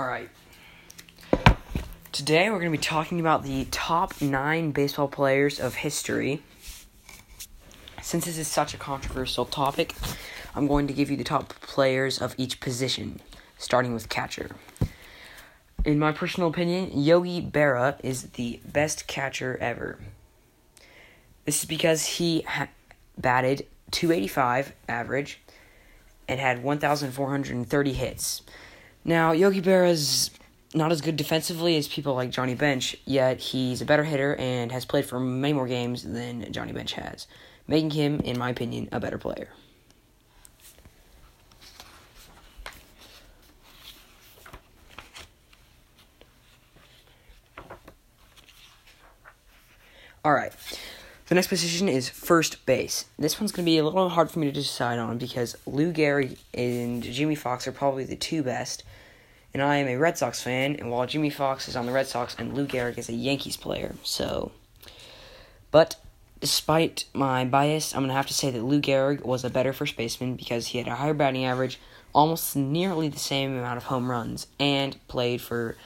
All right. Today we're going to be talking about the top nine baseball players of history. Since this is such a controversial topic, I'm going to give you the top players of each position, starting with catcher. In my personal opinion, Yogi Berra is the best catcher ever. This is because he ha- batted 285 average and had 1,430 hits. Now, Yogi Berra's not as good defensively as people like Johnny Bench, yet he's a better hitter and has played for many more games than Johnny Bench has, making him, in my opinion, a better player. All right. The next position is first base. This one's going to be a little hard for me to decide on because Lou Gehrig and Jimmie Foxx are probably the two best. And I am a Red Sox fan, and while Jimmie Foxx is on the Red Sox and Lou Gehrig is a Yankees player, so. But despite my bias, I'm going to have to say that Lou Gehrig was a better first baseman because he had a higher batting average, almost nearly the same amount of home runs, and played for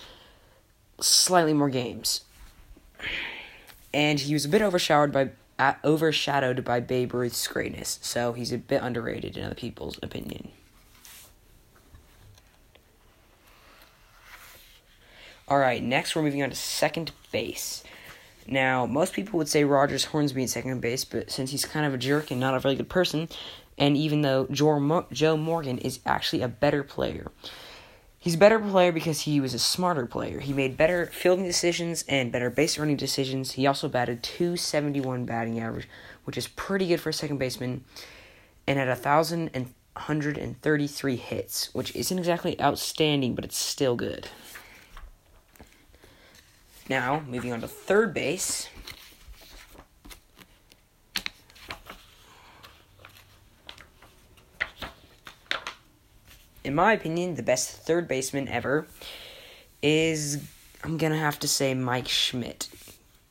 slightly more games and he was a bit overshadowed by uh, overshadowed by Babe Ruth's greatness, so he's a bit underrated in other people's opinion. All right, next we're moving on to second base. Now, most people would say Rogers Hornsby at second base, but since he's kind of a jerk and not a really good person, and even though Joe Morgan is actually a better player, He's a better player because he was a smarter player. He made better fielding decisions and better base running decisions. He also batted 271 batting average, which is pretty good for a second baseman, and had 1,133 hits, which isn't exactly outstanding, but it's still good. Now, moving on to third base. In my opinion, the best third baseman ever is I'm gonna have to say Mike Schmidt.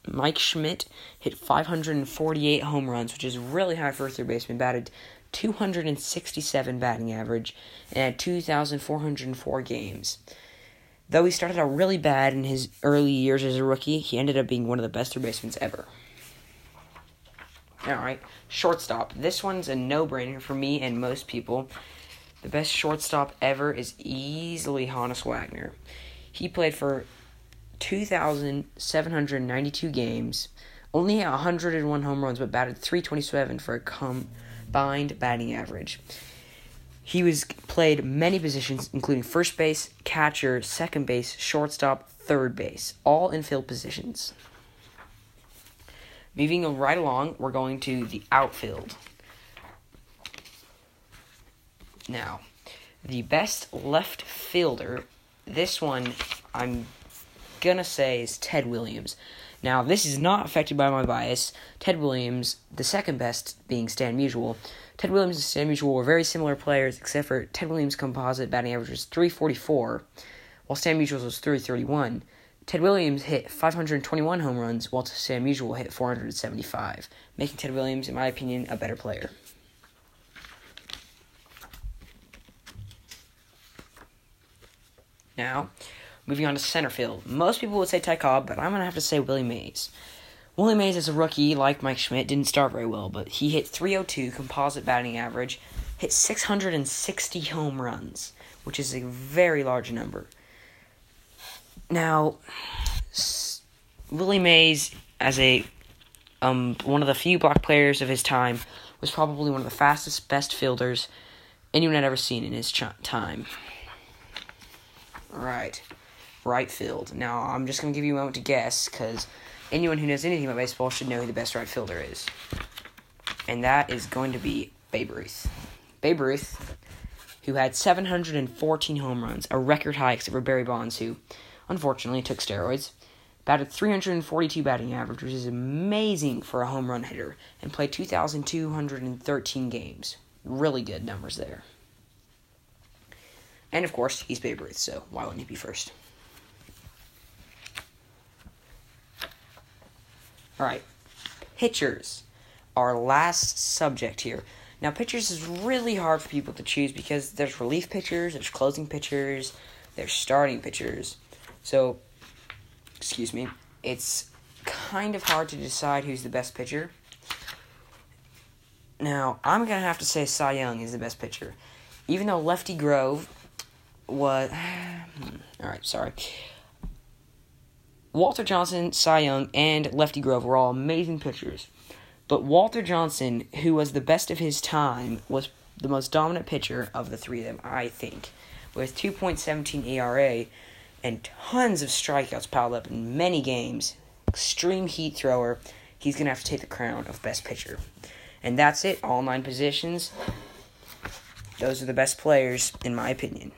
Mike Schmidt hit 548 home runs, which is really high for a third baseman. Batted 267 batting average and had 2,404 games. Though he started out really bad in his early years as a rookie, he ended up being one of the best third basemen ever. Alright, shortstop. This one's a no brainer for me and most people. The best shortstop ever is easily Honus Wagner. He played for 2,792 games, only 101 home runs, but batted 327 for a combined batting average. He was played many positions, including first base, catcher, second base, shortstop, third base, all infield positions. Moving right along, we're going to the outfield. Now, the best left fielder, this one I'm gonna say is Ted Williams. Now, this is not affected by my bias. Ted Williams, the second best being Stan Musial. Ted Williams and Stan Musial were very similar players, except for Ted Williams' composite batting average was 344, while Stan Musial's was 331. Ted Williams hit 521 home runs, while Stan Musial hit 475, making Ted Williams, in my opinion, a better player. Now, moving on to center field. Most people would say Ty Cobb, but I'm going to have to say Willie Mays. Willie Mays, as a rookie, like Mike Schmidt, didn't start very well, but he hit 302 composite batting average, hit 660 home runs, which is a very large number. Now, Willie Mays, as a um, one of the few black players of his time, was probably one of the fastest, best fielders anyone had ever seen in his ch- time. Right. Right field. Now, I'm just going to give you a moment to guess because anyone who knows anything about baseball should know who the best right fielder is. And that is going to be Babe Ruth. Babe Ruth, who had 714 home runs, a record high except for Barry Bonds, who unfortunately took steroids, batted 342 batting average, which is amazing for a home run hitter, and played 2,213 games. Really good numbers there. And of course, he's Babe Ruth, so why wouldn't he be first? Alright, pitchers. Our last subject here. Now, pitchers is really hard for people to choose because there's relief pitchers, there's closing pitchers, their starting pitchers. So, excuse me, it's kind of hard to decide who's the best pitcher. Now, I'm going to have to say Cy Young is the best pitcher. Even though Lefty Grove was. Alright, sorry. Walter Johnson, Cy Young, and Lefty Grove were all amazing pitchers. But Walter Johnson, who was the best of his time, was the most dominant pitcher of the three of them, I think. With 2.17 ERA and tons of strikeouts piled up in many games, extreme heat thrower, he's going to have to take the crown of best pitcher. And that's it, all nine positions. Those are the best players, in my opinion.